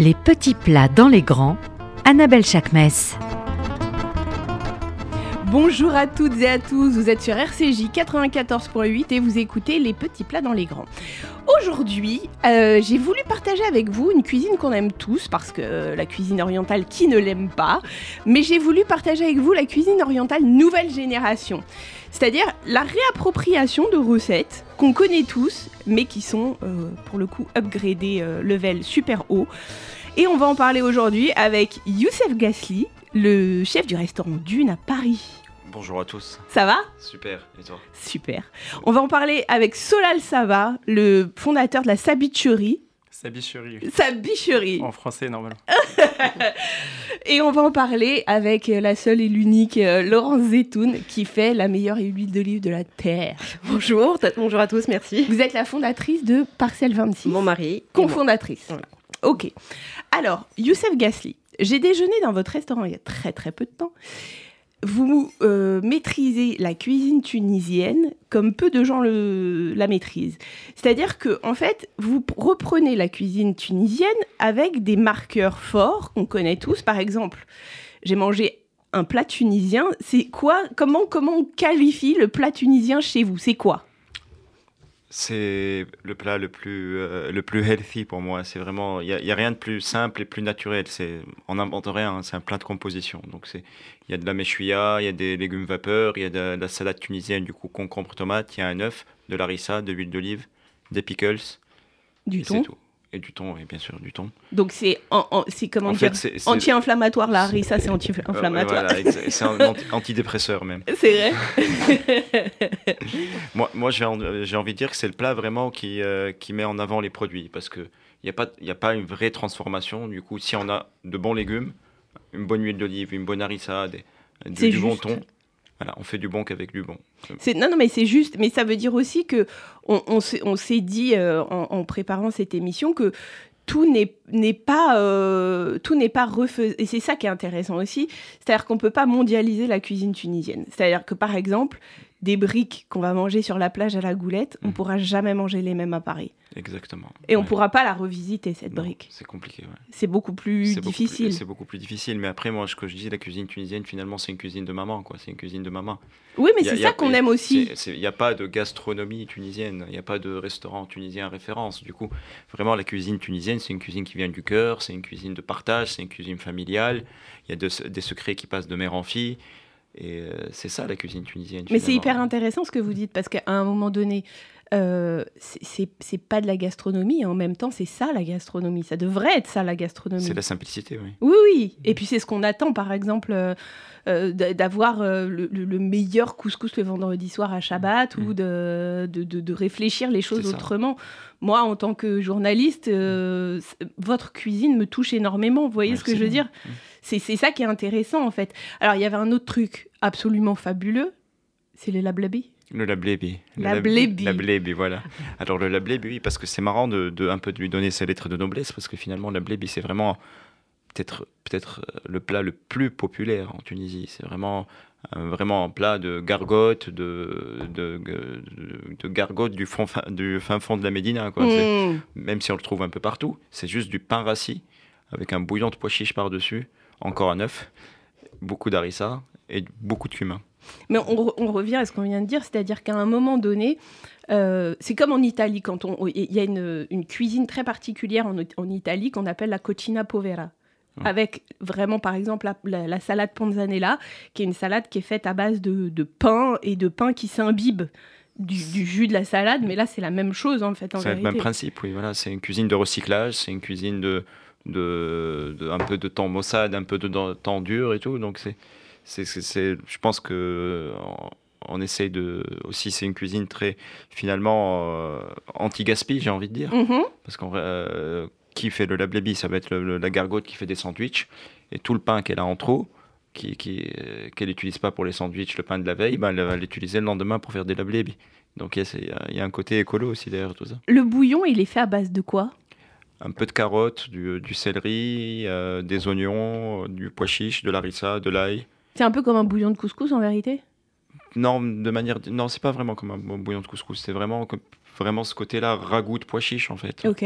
Les petits plats dans les grands, Annabelle Chakmes. Bonjour à toutes et à tous, vous êtes sur RCJ 94.8 et vous écoutez Les petits plats dans les grands. Aujourd'hui, euh, j'ai voulu partager avec vous une cuisine qu'on aime tous, parce que euh, la cuisine orientale, qui ne l'aime pas Mais j'ai voulu partager avec vous la cuisine orientale nouvelle génération. C'est-à-dire la réappropriation de recettes qu'on connaît tous, mais qui sont, euh, pour le coup, upgradées level super haut. Et on va en parler aujourd'hui avec Youssef Gasly, le chef du restaurant Dune à Paris. Bonjour à tous. Ça va? Super, et toi? Super. On va en parler avec Solal Sava, le fondateur de la Sabicherie. Sabicherie. Sabicherie. En français, normalement. et on va en parler avec la seule et l'unique euh, Laurence Zetoun, qui fait la meilleure huile d'olive de la Terre. Bonjour, bonjour à tous, merci. Vous êtes la fondatrice de Parcelle 26. Mon mari. Cofondatrice. Ok. Alors, Youssef Gasly, j'ai déjeuné dans votre restaurant il y a très très peu de temps vous euh, maîtrisez la cuisine tunisienne comme peu de gens la maîtrisent. C'est-à-dire que, en fait, vous reprenez la cuisine tunisienne avec des marqueurs forts qu'on connaît tous. Par exemple, j'ai mangé un plat tunisien. C'est quoi comment, comment on qualifie le plat tunisien chez vous? C'est quoi? C'est le plat le plus, euh, le plus healthy pour moi. C'est vraiment, il n'y a, rien de plus simple et plus naturel. C'est, on n'invente rien, hein. c'est un plat de composition. Donc c'est, il y a de la méchouilla, il y a des légumes vapeur, il y a de, la salade tunisienne, du coup concombre tomate, il y a un œuf, de la rissa, de l'huile d'olive, des pickles. Du thon. tout. Et du thon, oui, bien sûr, du thon. Donc c'est comment dire anti-inflammatoire la harissa, c'est anti-inflammatoire. c'est un antidépresseur même. C'est vrai. moi, moi j'ai envie de dire que c'est le plat vraiment qui, euh, qui met en avant les produits parce que il n'y a, pas, a pas une vraie transformation. Du coup, si on a de bons légumes, une bonne huile d'olive, une bonne harissa, des, du, bon thon, voilà, on fait du bon qu'avec du bon. Non, non, mais c'est juste. Mais ça veut dire aussi que on, s'est dit euh, en, préparant cette émission que tout n'est pas euh, et c'est ça qui est intéressant aussi c'est-à-dire qu'on peut pas mondialiser la cuisine tunisienne c'est-à-dire que par exemple des briques qu'on va manger sur la plage à la goulette, on on mm. pourra jamais manger les mêmes à Paris. Exactement. Et on on pourra pas la revisiter, cette brique. C'est compliqué, ouais. C'est beaucoup plus difficile. C'est beaucoup plus difficile. Mais après, moi, ce que je dis, la cuisine tunisienne, finalement, c'est une cuisine de maman, quoi. C'est une cuisine de maman. Oui, mais c'est ça qu'on aime aussi. Il n'y a pas de gastronomie tunisienne, il n'y a pas de restaurant tunisien référence. Du coup, vraiment, la cuisine tunisienne, c'est une cuisine qui vient du cœur, c'est une cuisine de partage, c'est une cuisine familiale. Il y a des secrets qui passent de mère en fille. Et euh, c'est ça la cuisine tunisienne. Mais c'est hyper intéressant ce que vous dites, parce qu'à un moment donné, euh, c'est pas de la gastronomie, et en même temps, c'est ça la gastronomie. Ça devrait être ça la gastronomie. C'est la simplicité, oui. Oui, oui. Et puis c'est ce qu'on attend, par exemple, euh, euh, d'avoir le, meilleur couscous le vendredi soir à Shabbat ou mm. de, de, de, réfléchir les choses autrement. Moi, en tant que journaliste, votre cuisine me touche énormément. Vous voyez ce que je veux dire? Mm. C'est ça qui est intéressant, en fait. Alors, il y avait un autre truc absolument fabuleux, c'est le lablabi. Le lablébi. La blébi. La blébi, voilà. Alors le lablébi, oui, parce que c'est marrant de, de, un peu de lui donner ses lettres de noblesse, parce que finalement, la blébi, c'est vraiment peut-être peut-être euh, le plat le plus populaire en Tunisie. C'est vraiment vraiment un plat de gargote, de, de, de, gargote du, fond, du fin fond de la Médina. Quoi. Mm. Même si on le trouve un peu partout, c'est juste du pain rassis avec un bouillon de pois chiches par-dessus, encore un œuf, beaucoup d'harissa et beaucoup de cumin. Mais on, revient à ce qu'on vient de dire, c'est-à-dire qu'à un moment donné, euh, c'est comme en Italie, quand on, il y a une, cuisine très particulière en, Italie qu'on appelle la cocina povera. Avec vraiment, par exemple, la, salade panzanella, qui est une salade qui est faite à base de, pain et de pain qui s'imbibe du, jus de la salade. Mais là, c'est la même chose, en fait. C'est le même principe, oui. Voilà. C'est une cuisine de recyclage, c'est une cuisine de, de, un peu de temps maussade, un peu de temps dur et tout. Donc, c'est c'est, je pense que on, essaye de aussi c'est une cuisine très finalement euh, anti gaspi j'ai envie de dire mm-hmm. parce qu'on euh, qui fait le lablebi ça va être la gargote qui fait des sandwichs et tout le pain qu'elle a en trop qui, qui euh, qu'elle n'utilise pas pour les sandwichs le pain de la veille ben, elle va l'utiliser le lendemain pour faire des lablebi donc il y, y, a un côté écolo aussi derrière tout ça le bouillon il est fait à base de quoi? Un peu de carottes, du, du céleri, des oignons, du pois chiche, de l'arissa, de l'ail. C'est un peu comme un bouillon de couscous en vérité? Non, de manière. Non, c'est pas vraiment comme un bouillon de couscous. C'est vraiment, vraiment ce côté-là, ragoût de pois chiche en fait. Ok.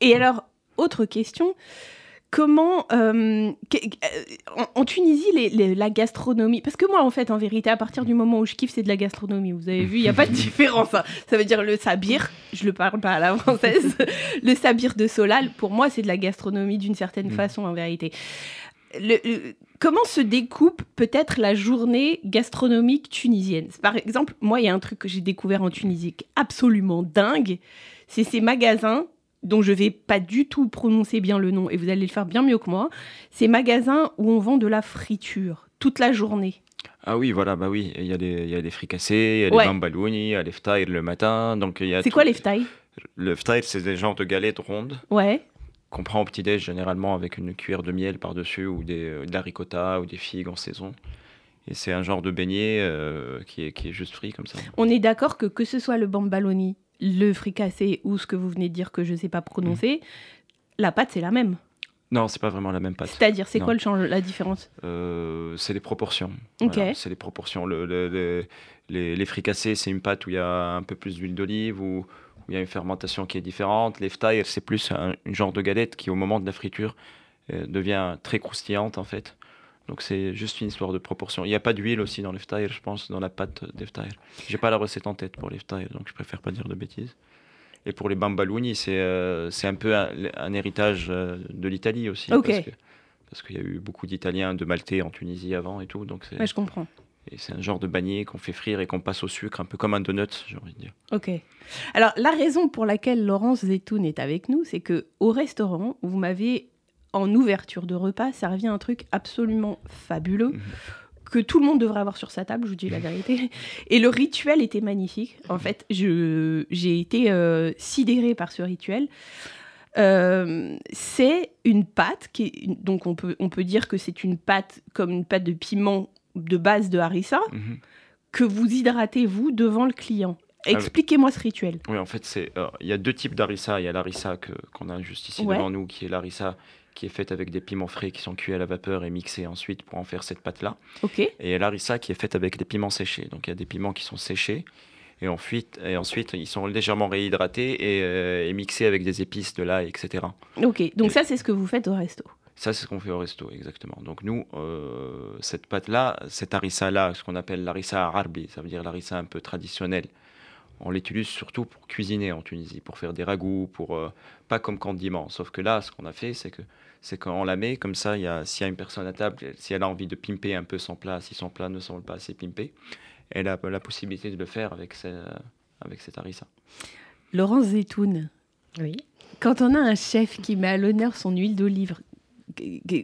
Et alors, autre question. Comment, euh, euh, en, Tunisie, les- les- la gastronomie, parce que moi, en fait, en vérité, à partir du moment où je kiffe, c'est de la gastronomie. Vous avez vu, il n'y a pas de différence. hein. Ça veut dire le sabir, je le parle pas à la française, le sabir de Solal, pour moi, c'est de la gastronomie d'une certaine Mm. façon, en vérité. Le- le- comment se découpe peut-être la journée gastronomique tunisienne? Par exemple, moi, il y a un truc que j'ai découvert en Tunisie qui est absolument dingue, c'est ces magasins dont je vais pas du tout prononcer bien le nom, et vous allez le faire bien mieux que moi, ces magasins où on vend de la friture toute la journée. Ah oui, voilà, bah oui, il y a des, il y a des fricassés, il y a Ouais. des bambalouni, il y a les ftaïr le matin, donc il y a C'est tout- quoi les ftailles Le ftaïr, c'est des genres de galettes rondes Ouais. Qu'on prend au petit-déj généralement avec une cuillère de miel par-dessus ou des, euh, de la ricotta ou des figues en saison. Et c'est un genre de beignet euh, qui, est, qui est juste frit comme ça. On est d'accord que que ce soit le bambaloni, le fricassé ou ce que vous venez de dire que je sais pas prononcer, la pâte c'est la même. Non, c'est pas vraiment la même pâte. C'est-à-dire, c'est quoi le change, la différence? Euh, c'est les proportions. Ok. Voilà, c'est les proportions. Le- le- le- les, les fricassés, c'est une pâte où il y a un peu plus d'huile d'olive, où il y a une fermentation qui est différente. Les ftaïr, c'est plus un, genre de galette qui, au moment de la friture, euh, devient très croustillante, en fait. Donc c'est juste une histoire de proportion. Il n'y a pas d'huile aussi dans les ftaïr, je pense, dans la pâte des ftaïr. J'ai pas la recette en tête pour les ftaïr, donc je préfère pas dire de bêtises. Et pour les bambalouni, c'est euh, un peu un, un héritage euh, de l'Italie aussi. Parce qu'il y a eu beaucoup d'Italiens, de Maltais en Tunisie avant et tout. Donc Ouais, je comprends. Et c'est un genre de beignet qu'on fait frire et qu'on passe au sucre, un peu comme un donut, j'ai envie de dire. Ok. Alors, la raison pour laquelle Laurence Zetoun est avec nous, c'est que au restaurant, vous m'avez, en ouverture de repas, servi un truc absolument fabuleux. Mhm. que tout le monde devrait avoir sur sa table, je vous dis la vérité. Et le rituel était magnifique. En fait, je- j'ai été euh, sidérée par ce rituel. Euh, c'est une pâte, qui est- donc on peut, on peut dire que c'est une pâte comme une pâte de piment de base de harissa, Mhm. que vous hydratez, vous, devant le client. oui. Expliquez-moi ce rituel. Oui, en fait, c'est il y a deux types d'harissa. Il y a l'harissa que- qu'on a juste ici Ouais. devant nous, qui est l'harissa qui est faite avec des piments frais qui sont cuits à la vapeur et mixés ensuite pour en faire cette pâte-là. Ok. Et il y a l'harissa qui est faite avec des piments séchés. Donc il y a des piments qui sont séchés et ensuite, et ensuite ils sont légèrement réhydratés et, euh, et mixés avec des épices, de l'ail, etc. Ok. Donc Et- ça, c'est ce que vous faites au resto. Ça, c'est ce qu'on fait au resto, exactement. Donc nous, euh, cette pâte-là, cette harissa-là, ce qu'on appelle l'harissa arabi, ça veut dire l'harissa un peu traditionnelle, on l'utilise surtout pour cuisiner en Tunisie, pour faire des ragoûts, pour euh, pas comme condiment. Sauf que là, ce qu'on a fait, c'est que c'est qu'on la met comme ça, il y a- s'il y a une personne à table, si elle a envie de pimper un peu son plat, si son plat ne semble pas assez pimpé, elle a la possibilité de le faire avec, ce- avec cette harissa. Laurence Zetoun, Oui. quand on a un chef qui met à l'honneur son huile d'olive,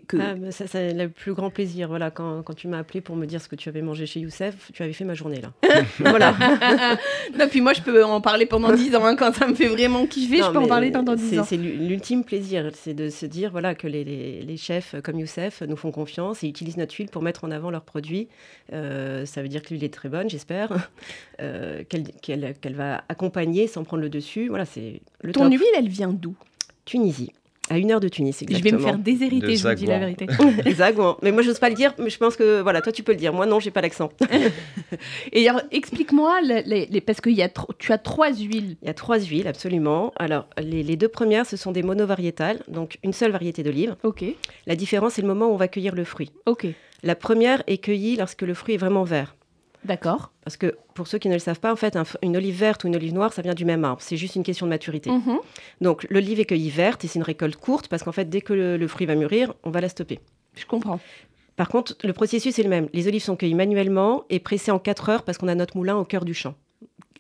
que- Ah, mais ça, c'est le plus grand plaisir. Voilà, quand, quand tu m'as appelé pour me dire ce que tu avais mangé chez Youssef, tu avais fait ma journée là. voilà. non, puis moi, je peux en parler pendant 10 ans. hein, quand ça me fait vraiment kiffer, Non, je peux en parler pendant 10 c'est- ans. C'est l'u- l'ultime plaisir, c'est de se dire voilà que les, les- les chefs comme Youssef nous font confiance et utilisent notre huile pour mettre en avant leurs produits. Euh, ça veut dire que l'huile est très bonne, j'espère, euh, qu'elle va accompagner sans prendre le dessus. Voilà, c'est le Ton top. huile, elle vient d'où? Tunisie, à une heure de Tunis, Je vais me faire déshériter, De je vous dis la Zagouan. vérité. Exactement. Mais moi, j'ose pas le dire, mais je pense que voilà, toi, tu peux le dire. Moi, non, j'ai pas l'accent. Et alors, explique-moi, les, les- les- parce que y a tro- tu as trois huiles. Il y a trois huiles, absolument. Alors, les, les deux premières, ce sont des monovariétales, donc une seule variété d'olive. Ok, La différence, c'est le moment où on va cueillir le fruit. ok, La première est cueillie lorsque le fruit est vraiment vert. D'accord. Parce que pour ceux qui ne le savent pas, en fait, un une olive verte ou une olive noire, ça vient du même arbre. C'est juste une question de maturité. Mhm. Donc, l'olive est cueillie verte et c'est une récolte courte parce qu'en fait, dès que le, le fruit va mûrir, on va la stopper. Je comprends. Par contre, le processus est le même. Les olives sont cueillies manuellement et pressées en 4 heures parce qu'on a notre moulin au cœur du champ.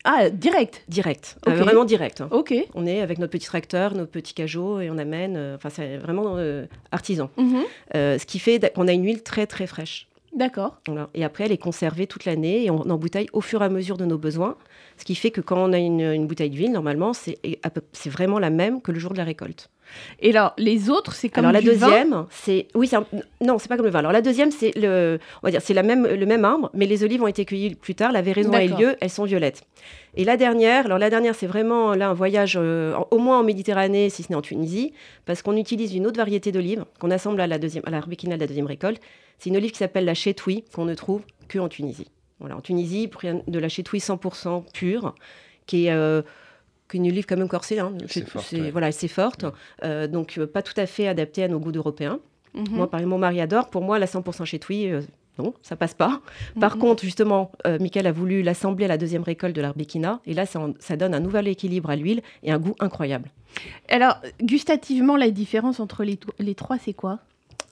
Ah, direct. Direct. Euh, vraiment direct. hein. Ok. On est avec notre petit tracteur, nos petits cajots et on amène. euh, Enfin, c'est vraiment euh, artisan. Mhm. Ce qui fait qu'on a une huile très très fraîche. D'accord. Et après, elle est conservée toute l'année et on embouteille au fur et à mesure de nos besoins. Ce qui fait que quand on a une, une bouteille d'huile, normalement, c'est vraiment la même que le jour de la récolte. Et alors, les autres, c'est comme Alors la du deuxième, c'est oui, un- non, c'est pas comme le vin. Alors la deuxième, c'est le, on va dire, c'est la même le même arbre, mais les olives ont été cueillies plus tard. La véraison a eu lieu, elles sont violettes. Et la dernière, alors la dernière, c'est vraiment là un voyage euh, en- au moins en Méditerranée, si ce n'est en Tunisie, parce qu'on utilise une autre variété d'olive qu'on assemble à la deuxième, à la de la deuxième récolte. C'est une olive qui s'appelle la chétoui qu'on ne trouve que en Tunisie. Voilà, en Tunisie, de la chétoui 100% pure, qui est euh, qu'une olive quand même corsée. Hein. C'est forte, ouais. Voilà, c'est forte. Euh, donc, euh, pas tout à fait adaptée à nos goûts d'Européens. Mhm. Moi, par exemple, mon mari adore. Pour moi, la 100% chétouille, euh, non, ça passe pas. Par Mhm. contre, justement, euh, Michael a voulu l'assembler à la deuxième récolte de l'arbéquina. Et là, ça, en- ça donne un nouvel équilibre à l'huile et un goût incroyable. Alors, gustativement, la différence entre les, les trois, c'est quoi?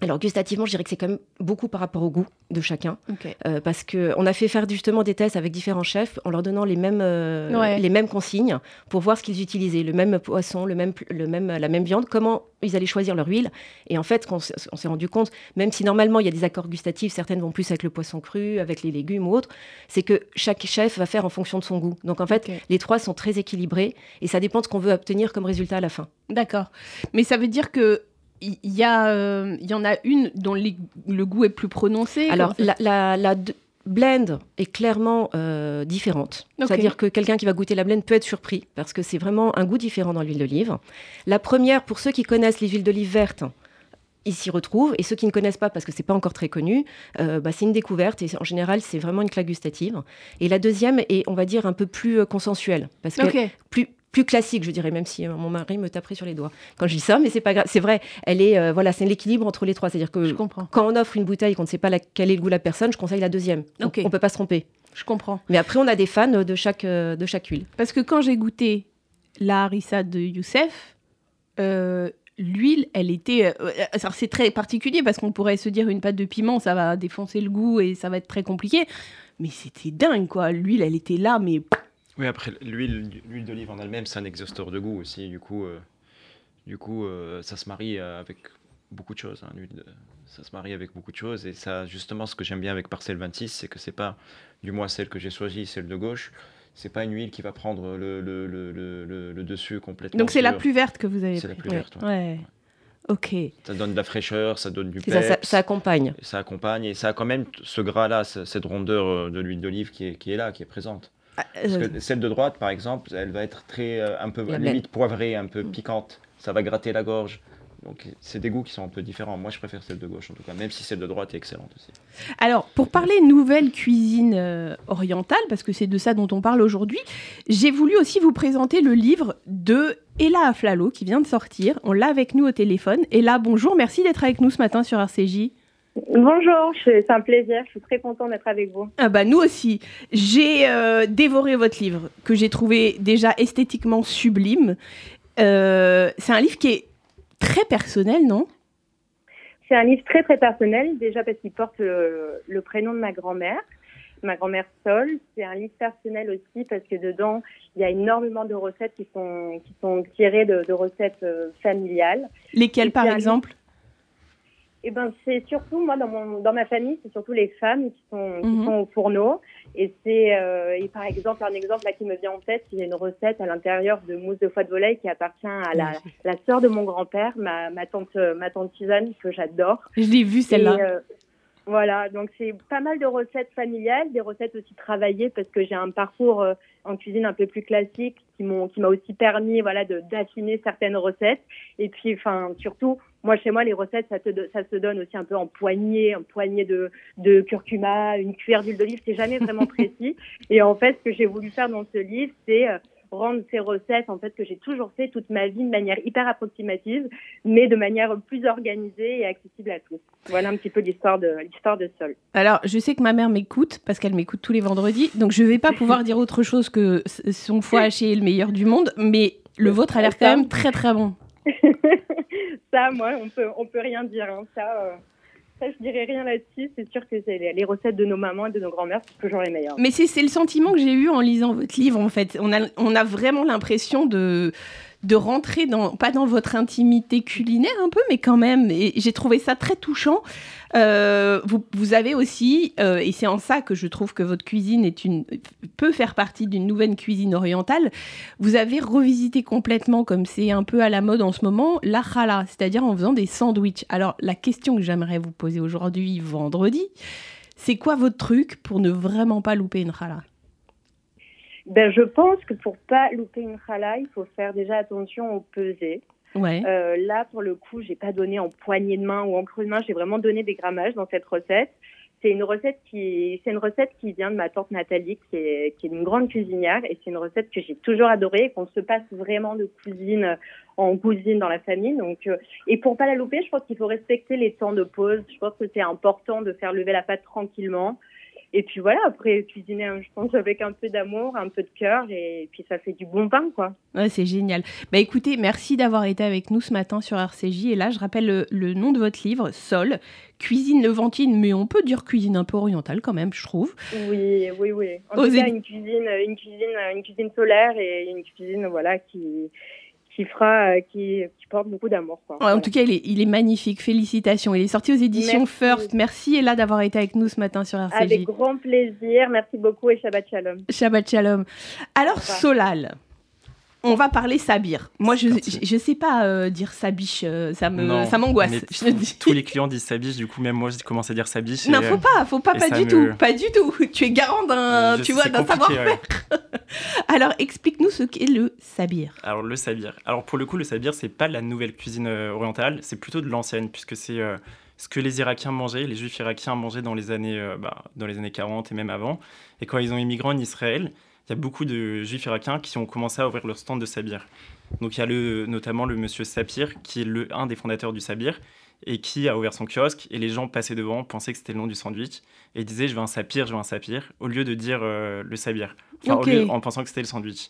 Alors, gustativement, je dirais que c'est quand même beaucoup par rapport au goût de chacun. Euh, parce qu'on a fait faire justement des tests avec différents chefs en leur donnant les mêmes, euh, Ouais. les mêmes consignes pour voir ce qu'ils utilisaient, le même poisson, le même, le même, la même viande, comment ils allaient choisir leur huile. Et en fait, on s'est rendu compte, même si normalement il y a des accords gustatifs, certaines vont plus avec le poisson cru, avec les légumes ou autres, c'est que chaque chef va faire en fonction de son goût. Donc en fait, les trois sont très équilibrés et ça dépend de ce qu'on veut obtenir comme résultat à la fin. D'accord. Mais ça veut dire que il y, a, euh, y en a une dont les- le goût est plus prononcé. Alors, la, la, blend est clairement euh, différente. C'est-à-dire que quelqu'un qui va goûter la blend peut être surpris parce que c'est vraiment un goût différent dans l'huile d'olive. La première, pour ceux qui connaissent les huiles d'olive vertes, ils s'y retrouvent. Et ceux qui ne connaissent pas, parce que c'est pas encore très connu, euh, bah, c'est une découverte. Et en général, c'est vraiment une claque gustative. Et la deuxième est, on va dire, un peu plus euh, consensuelle. Parce que plus, plus classique, je dirais, même si euh, mon mari me taperait sur les doigts quand je dis ça, mais c'est pas grave. C'est vrai, elle est, euh, voilà, c'est l'équilibre entre les trois. C'est-à-dire que Je comprends. quand on offre une bouteille qu'on ne sait pas la- quel est le goût de la personne, je conseille la deuxième. On peut pas se tromper. Je comprends. Mais après, on a des fans de chaque, euh, de chaque huile. Parce que quand j'ai goûté la harissa de Youssef, euh, l'huile, elle était. alors c'est très particulier parce qu'on pourrait se dire une pâte de piment, ça va défoncer le goût et ça va être très compliqué. Mais c'était dingue, quoi. L'huile, elle était là, mais. Oui, après, l'huile l'huile d'olive en elle-même, c'est un exhausteur de goût aussi. Du coup, euh, du coup euh, ça se marie euh, avec beaucoup de choses. hein, l'huile ça se marie avec beaucoup de choses. Et ça, justement, ce que j'aime bien avec Parcelle 26, c'est que c'est pas, du moins celle que j'ai choisie, celle de gauche, c'est pas une huile qui va prendre le, le, le, le- le- le dessus complètement. Donc c'est la plus verte que vous avez C'est la plus verte. ouais. Ouais. Ok. Ça donne de la fraîcheur, ça donne du Et ça, ça, peps, ça accompagne. et ça accompagne. Et ça a quand même ce gras-là, ce- cette rondeur de l'huile d'olive qui est, qui est là, qui est présente. Ah, Parce euh, que celle de droite, par exemple, elle va être très, euh, un peu, La limite poivrée, un Mm. peu piquante. Ça va gratter la gorge. Donc, c'est des goûts qui sont un peu différents. Moi, je préfère celle de gauche, en tout cas, même si celle de droite est excellente aussi. Alors, pour parler nouvelle cuisine euh, orientale, parce que c'est de ça dont on parle aujourd'hui, j'ai voulu aussi vous présenter le livre de Ella Aflalo qui vient de sortir. On l'a avec nous au téléphone. Ella, bonjour, merci d'être avec nous ce matin sur RCJ. Bonjour, c'est un plaisir, je suis très contente d'être avec vous. Ah bah nous aussi. J'ai euh, dévoré votre livre que j'ai trouvé déjà esthétiquement sublime. Euh, c'est un livre qui est très personnel, non? C'est un livre très très personnel, déjà parce qu'il porte le, le prénom de ma grand-mère, ma grand-mère Sol. C'est un livre personnel aussi parce que dedans, il y a énormément de recettes qui sont, qui sont tirées de, de recettes euh, familiales. Lesquels Et par exemple? Et ben c'est surtout moi dans mon dans ma famille, c'est surtout les femmes qui sont qui sont au fourneau et c'est euh, et par exemple un exemple là qui me vient en tête, il y a une recette à l'intérieur de mousse de foie de volaille qui appartient à la la sœur de mon grand-père, ma ma tante ma tante Suzanne que j'adore. Je l'ai vue celle-là. Et, euh, voilà, donc c'est pas mal de recettes familiales, des recettes aussi travaillées parce que j'ai un parcours euh, en cuisine un peu plus classique qui m'ont qui m'a aussi permis voilà de d'affiner certaines recettes. Et puis enfin surtout moi chez moi les recettes ça te ça se donne aussi un peu en poignée, en poignée de de curcuma, une cuillère d'huile d'olive, c'est jamais vraiment précis. Et en fait ce que j'ai voulu faire dans ce livre c'est euh, rendre ces recettes en fait que j'ai toujours fait toute ma vie de manière hyper approximative mais de manière plus organisée et accessible à tous. Voilà un petit peu l'histoire de l'histoire de Sol. Alors, je sais que ma mère m'écoute parce qu'elle m'écoute tous les vendredis, donc je vais pas pouvoir dire autre chose que son foie haché est le meilleur du monde, mais le vôtre a l'air quand même très très bon. ça, moi, on peut on peut rien dire. hein. Ça, euh, je dirais rien là-dessus. C'est sûr que les, recettes de nos mamans et de nos grand-mères, c'est toujours les meilleures. Mais c'est le sentiment que j'ai eu en lisant votre livre, en fait. On a vraiment l'impression de, de rentrer dans, pas dans votre intimité culinaire un peu, mais quand même. Et j'ai trouvé ça très touchant. Euh, vous, vous avez aussi, euh, et c'est en ça que je trouve que votre cuisine est une, peut faire partie d'une nouvelle cuisine orientale, vous avez revisité complètement, comme c'est un peu à la mode en ce moment, la challah, c'est-à-dire en faisant des sandwichs. Alors, la question que j'aimerais vous poser aujourd'hui, vendredi, c'est quoi votre truc pour ne vraiment pas louper une challah? Ben, je pense que pour pas louper une challah, il faut faire déjà attention au pesé. Ouais. Euh, là, pour le coup, j'ai pas donné en poignée de main ou en creux de main. J'ai vraiment donné des grammages dans cette recette. c'est une recette qui, c'est une recette qui vient de ma tante Nathalie, qui est, qui est une grande cuisinière, et c'est une recette que j'ai toujours adorée, et qu'on se passe vraiment de cuisine en cuisine dans la famille. Donc, euh, et pour pas la louper, je pense qu'il faut respecter les temps de pause. Je pense que c'est important de faire lever la pâte tranquillement. Et puis voilà, après cuisiner, je pense, avec un peu d'amour, un peu de cœur, et puis ça fait du bon pain, quoi. Ouais, c'est génial. Bah écoutez, merci d'avoir été avec nous ce matin sur RCJ. Et là, je rappelle le, nom de votre livre, Sol, cuisine levantine, mais on peut dire cuisine un peu orientale quand même, je trouve. Oui, oui, oui. En tout cas, une cuisine, une cuisine, une cuisine solaire et une cuisine, voilà, qui qui fera, euh, qui, porte beaucoup d'amour. en tout cas, il est, il est, magnifique. Félicitations. Il est sorti aux éditions First. Merci Ella d'avoir été avec nous ce matin sur RCJ. Avec grand plaisir. Merci beaucoup et Shabbat Shalom. Shabbat Shalom. Alors, Solal on va parler sabir. Moi, je ne sais pas euh, dire sabiche, euh, ça me ça m'angoisse. Tous les clients disent sabiche, du coup même moi je commence à dire sabiche. Non, faut pas, faut pas, pas du tout, pas du tout. Tu es garant d'un, tu vois, d'un savoir-faire. Alors, explique-nous ce qu'est le sabir. Alors le sabir. Alors pour le coup, le sabir, c'est pas la nouvelle cuisine euh, orientale, c'est plutôt de l'ancienne, puisque c'est ce que les Irakiens mangeaient, les Juifs irakiens mangeaient dans les années, bah, dans les années 40 et même avant. Et quand ils ont immigré en Israël il y a beaucoup de juifs irakiens qui ont commencé à ouvrir leur stand de Sabir. Donc il y a le, notamment le monsieur Sapir, qui est le, un des fondateurs du Sabir, et qui a ouvert son kiosque, et les gens passaient devant, pensaient que c'était le nom du sandwich, et disaient je veux un Sapir, je veux un Sapir, au lieu de dire euh, le Sabir, en pensant que c'était le sandwich.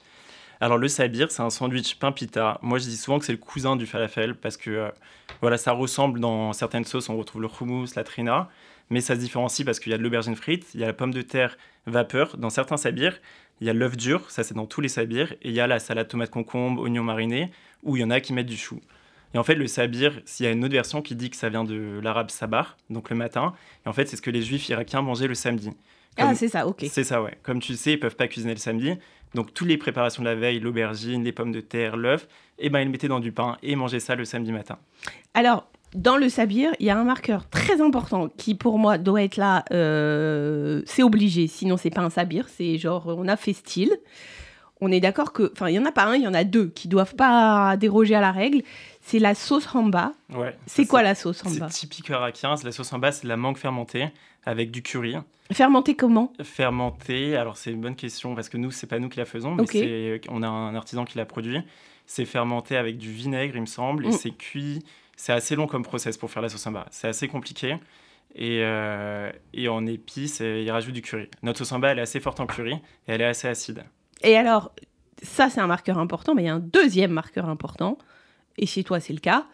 Alors le sabir, c'est un sandwich pain pita. Moi, je dis souvent que c'est le cousin du falafel parce que euh, voilà, ça ressemble dans certaines sauces. On retrouve le hummus, la trina, mais ça se différencie parce qu'il y a de l'aubergine frite, il y a la pomme de terre vapeur. Dans certains sabirs, il y a l'œuf dur, ça c'est dans tous les sabirs, et il y a la salade tomate concombre, oignon mariné, où il y en a qui mettent du chou. Et en fait, le sabir, s'il y a une autre version qui dit que ça vient de l'arabe sabar, donc le matin, et en fait, c'est ce que les juifs irakiens mangeaient le samedi. ah, c'est ça, ok. C'est ça, ouais. Comme tu sais, ils peuvent pas cuisiner le samedi. Donc, toutes les préparations de la veille, l'aubergine, les pommes de terre, l'œuf, et eh ben, ils mettaient dans du pain et mangeaient ça le samedi matin. Alors, dans le sabir, il y a un marqueur très important qui pour moi doit être là. Euh, c'est obligé, sinon c'est pas un sabir. C'est genre on a fait style. On est d'accord que, enfin, il y en a pas un, il y en a deux qui doivent pas déroger à la règle. C'est la sauce hamba. Ouais. C'est quoi la sauce hamba? C'est typique irakien. La sauce hamba, c'est la mangue fermentée avec du curry. Fermentée comment? Fermentée, alors c'est une bonne question parce que nous, c'est pas nous qui la faisons, mais on a un artisan qui l'a produit. C'est fermenté avec du vinaigre, il me semble, et mm. c'est cuit c'est assez long comme process pour faire la sauce samba. C'est assez compliqué. Et, euh, et en épices, il rajoute du curry. Notre sauce samba, elle est assez forte en curry et elle est assez acide. Et alors, ça, c'est un marqueur important, mais il y a un deuxième marqueur important. Et chez toi, c'est le cas.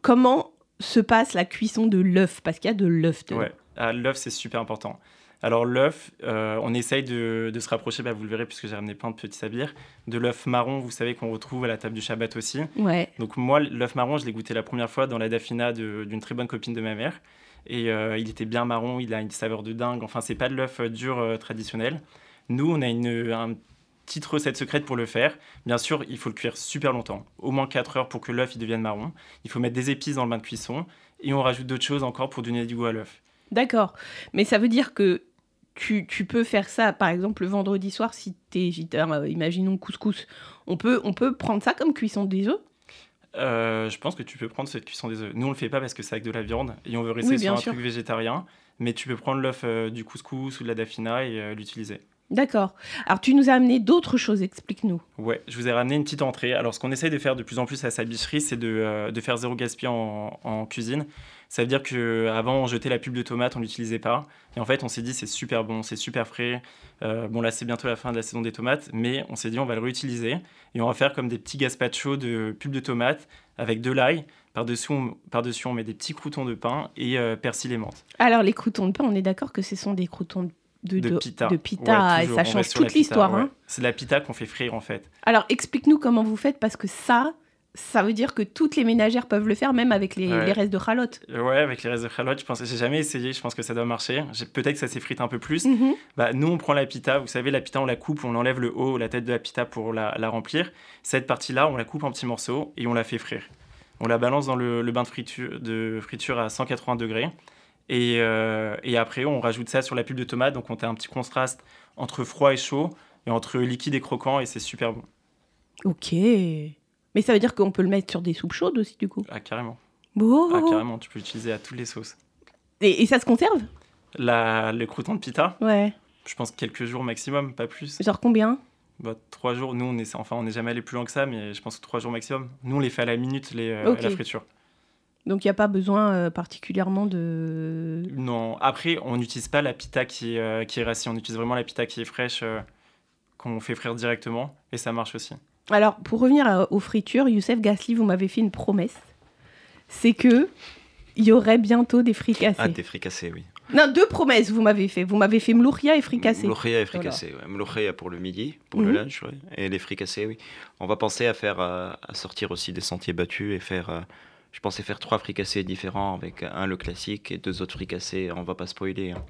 Comment se passe la cuisson de l'œuf? Parce qu'il y a de l'œuf. De... Ouais, ah, l'œuf, c'est super important. Alors l'œuf, euh, on essaye de, se rapprocher, bah, vous le verrez puisque j'ai ramené plein de petits sabirs, de l'œuf marron, vous savez qu'on retrouve à la table du Shabbat aussi. Ouais. Donc moi, l'œuf marron, je l'ai goûté la première fois dans la dafina d'une très bonne copine de ma mère. Et euh, il était bien marron, il a une saveur de dingue. Enfin, c'est pas de l'œuf euh, dur traditionnel. Nous, on a une, petite recette secrète pour le faire. Bien sûr, il faut le cuire super longtemps, au moins 4 heures pour que l'œuf devienne marron. Il faut mettre des épices dans le bain de cuisson et on rajoute d'autres choses encore pour donner du goût à l'œuf. D'accord. Mais ça veut dire que tu, peux faire ça, par exemple, le vendredi soir, si tu es giteur, euh, imaginons couscous. On peut, on peut prendre ça comme cuisson des œufs? Euh, Je pense que tu peux prendre cette cuisson des œufs. Nous, on le fait pas parce que c'est avec de la viande et on veut rester sur un truc végétarien. Mais tu peux prendre l'œuf euh, du couscous ou de la dafina et l'utiliser. D'accord. Alors, tu nous as amené d'autres choses, explique-nous. Ouais, je vous ai ramené une petite entrée. Alors, ce qu'on essaye de faire de plus en plus à sa bicherie, c'est de, de, faire zéro gaspillage en, en cuisine. Ça veut dire qu'avant, on jetait la pub de tomate, on l'utilisait pas. Et en fait, on s'est dit, c'est super bon, c'est super frais. Euh, bon, là, c'est bientôt la fin de la saison des tomates, mais on s'est dit, on va le réutiliser. Et on va faire comme des petits gazpachos de pub de tomate avec de l'ail. Par-dessus on, par on met des petits croutons de pain et euh, persil et menthe. Alors, les croutons de pain, on est d'accord que ce sont des croutons de, de, pita. De pita et ça change toute l'histoire. Hein. C'est la pita qu'on fait frire en fait. Alors explique-nous comment vous faites parce que ça, ça veut dire que toutes les ménagères peuvent le faire, même avec les, restes de chalotte. Ouais, avec les restes de chalotte, je pense, j'ai jamais essayé, je pense que ça doit marcher. Peut-être que ça s'effrite un peu plus. Mhm. Bah, nous, on prend la pita, vous savez, la pita, on la coupe, on enlève le haut, la tête de la pita pour la, remplir. Cette partie-là, on la coupe en petits morceaux et on la fait frire. On la balance dans le, bain de friture, de friture à 180 degrés. Et, euh, et, après, on rajoute ça sur la pulpe de tomate, donc on a un petit contraste entre froid et chaud, et entre liquide et croquant, et c'est super bon. Ok. Mais ça veut dire qu'on peut le mettre sur des soupes chaudes aussi, du coup? Ah, carrément. Bon. Ah, carrément, tu peux l'utiliser à toutes les sauces. Et, ça se conserve? La, le crouton de pita, Ouais. je pense quelques jours maximum, pas plus. Genre combien? Bah, trois jours, nous, on est, enfin, on n'est jamais allé plus loin que ça, mais je pense que trois jours maximum. Nous, on les fait à la minute, les, euh, la friture. Donc il n'y a pas besoin euh, particulièrement de. Non, après, on n'utilise pas la pita qui, est, euh, qui est rassis, on utilise vraiment la pita qui est fraîche, euh, qu'on fait frire directement, et ça marche aussi. Alors pour revenir à- aux fritures, Youssef Gasly, vous m'avez fait une promesse. C'est que il y aurait bientôt des fricassés. Ah, des fricassés, oui. Non, deux promesses vous m'avez fait. Vous m'avez fait mlouria et fricassé. Mlouria et fricassé. Ouais. Mlouria pour le midi, pour Mhm. le lunch, ouais. et les fricassés, oui. On va penser à faire, à sortir aussi des sentiers battus et faire. Je pensais faire trois fricassés différents avec un le classique et deux autres fricassés. On va pas spoiler. hein.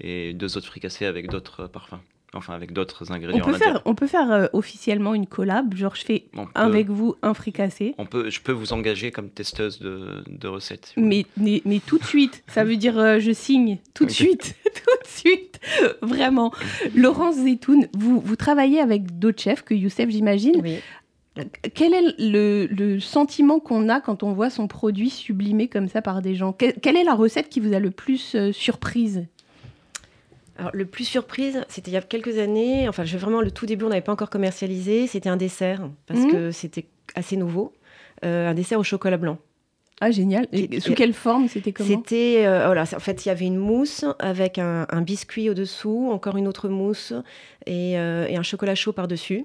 Et deux autres fricassés avec d'autres parfums. Enfin, avec d'autres On ingrédients. peut à l'intérieur. faire, on peut faire euh, officiellement une collab. Genre je fais On peut- avec vous un fricassé. on peut, je peux vous engager comme testeuse de, de recettes. Mais, mais, mais tout de suite, ça veut dire euh, je signe tout de suite, tout de suite, vraiment. Laurence Zetoun, vous, vous travaillez avec d'autres chefs que Youssef, j'imagine. Oui. Quel est le, le sentiment qu'on a quand on voit son produit sublimé comme ça par des gens Que- Quelle est la recette qui vous a le plus euh, surprise? Alors, le plus surprise, c'était il y a quelques années. Enfin, je, vraiment, le tout début, on n'avait pas encore commercialisé. C'était un dessert, parce Mhm. que c'était assez nouveau. Euh, un dessert au chocolat blanc. Ah génial. Et sous quelle forme C'était comment? C'était, euh, voilà, c'est- en fait, il y avait une mousse avec un, un biscuit au-dessous, encore une autre mousse et, euh, et un chocolat chaud par-dessus.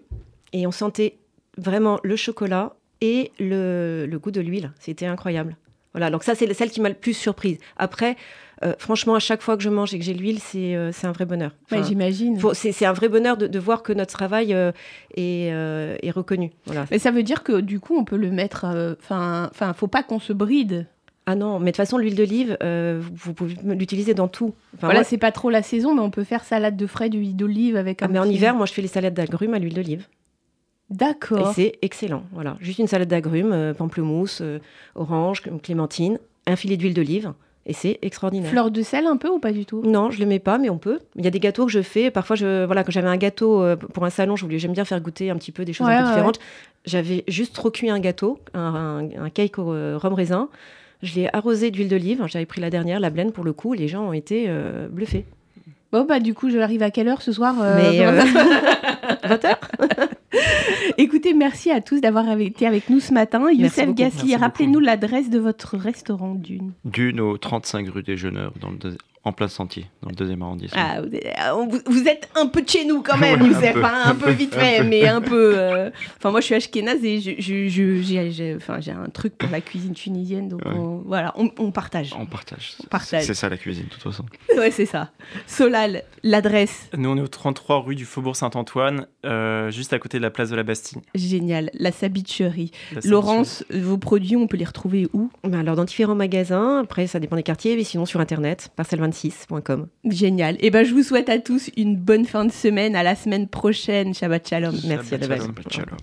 Et on sentait vraiment le chocolat et le, le goût de l'huile. C'était incroyable. Voilà, donc ça, c'est celle qui m'a le plus surprise. Après, euh, franchement, à chaque fois que je mange et que j'ai l'huile, c'est euh, un vrai bonheur. Ouais, Enfin, J'imagine. c'est un vrai bonheur de, de voir que notre travail euh, est, euh, est reconnu. Voilà. Mais ça veut dire que du coup, on peut le mettre. Enfin, enfin, faut pas qu'on se bride. Ah non, mais de toute façon, l'huile d'olive, euh, vous, vous pouvez l'utiliser dans tout. Enfin, voilà, moi- c'est pas trop la saison, mais on peut faire salade de frais d'huile d'olive avec un. Ah, mais en petit- hiver, moi, je fais les salades d'agrumes à l'huile d'olive. Et D'accord. c'est excellent. Voilà, juste une salade d'agrumes, euh, pamplemousse, euh, orange, clémentine, un filet d'huile d'olive, et c'est extraordinaire. Fleur de sel un peu ou pas du tout? Non, je le mets pas, mais on peut. Il y a des gâteaux que je fais. Parfois, je, voilà, quand j'avais un gâteau euh, pour un salon, je voulais, j'aime bien faire goûter un petit peu des choses Ouais, un peu ouais, différentes. J'avais juste trop cuit un gâteau, un, un- un cake au rhum raisin. Je l'ai arrosé d'huile d'olive. J'avais pris la dernière, la blend pour le coup. Les gens ont été euh, bluffés. Bon bah du coup, je arrive à quelle heure ce soir euh, Mais pour- euh, 20 heures Écoutez, merci à tous d'avoir été avec nous ce matin. Youssef. Gasly, rappelez-nous l'adresse de votre restaurant d'une. Dune au 35 rue des Jeuneurs, dans le en plein sentier, dans le deuxième arrondissement. Ah, vous êtes, êtes un peu de chez nous quand même, Ouais, un Youssef. peu, hein, un, un peu vite un fait, peu. mais un peu. euh, Enfin, moi, je suis ashkénaze et je- je- je- j'ai j'ai- enfin, j'ai un truc pour la cuisine tunisienne. Donc, Ouais. on- voilà, on, on partage. On partage. On partage. C'est ça la cuisine, de toute façon. Ouais, c'est ça. Solal, l'adresse, Nous, on est au 33 rue du Faubourg Saint-Antoine, euh, juste à côté de la place de la Bastille. génial. La sabicherie. La Laurence, vos produits, on peut les retrouver où? Ben Alors, dans différents magasins. Après, ça dépend des quartiers. Mais sinon, sur Internet, parcelle26.com. Génial. Et ben, je vous souhaite à tous une bonne fin de semaine. À la semaine prochaine. Shabbat shalom. Merci, Shabbat shalom. Shabbat shalom.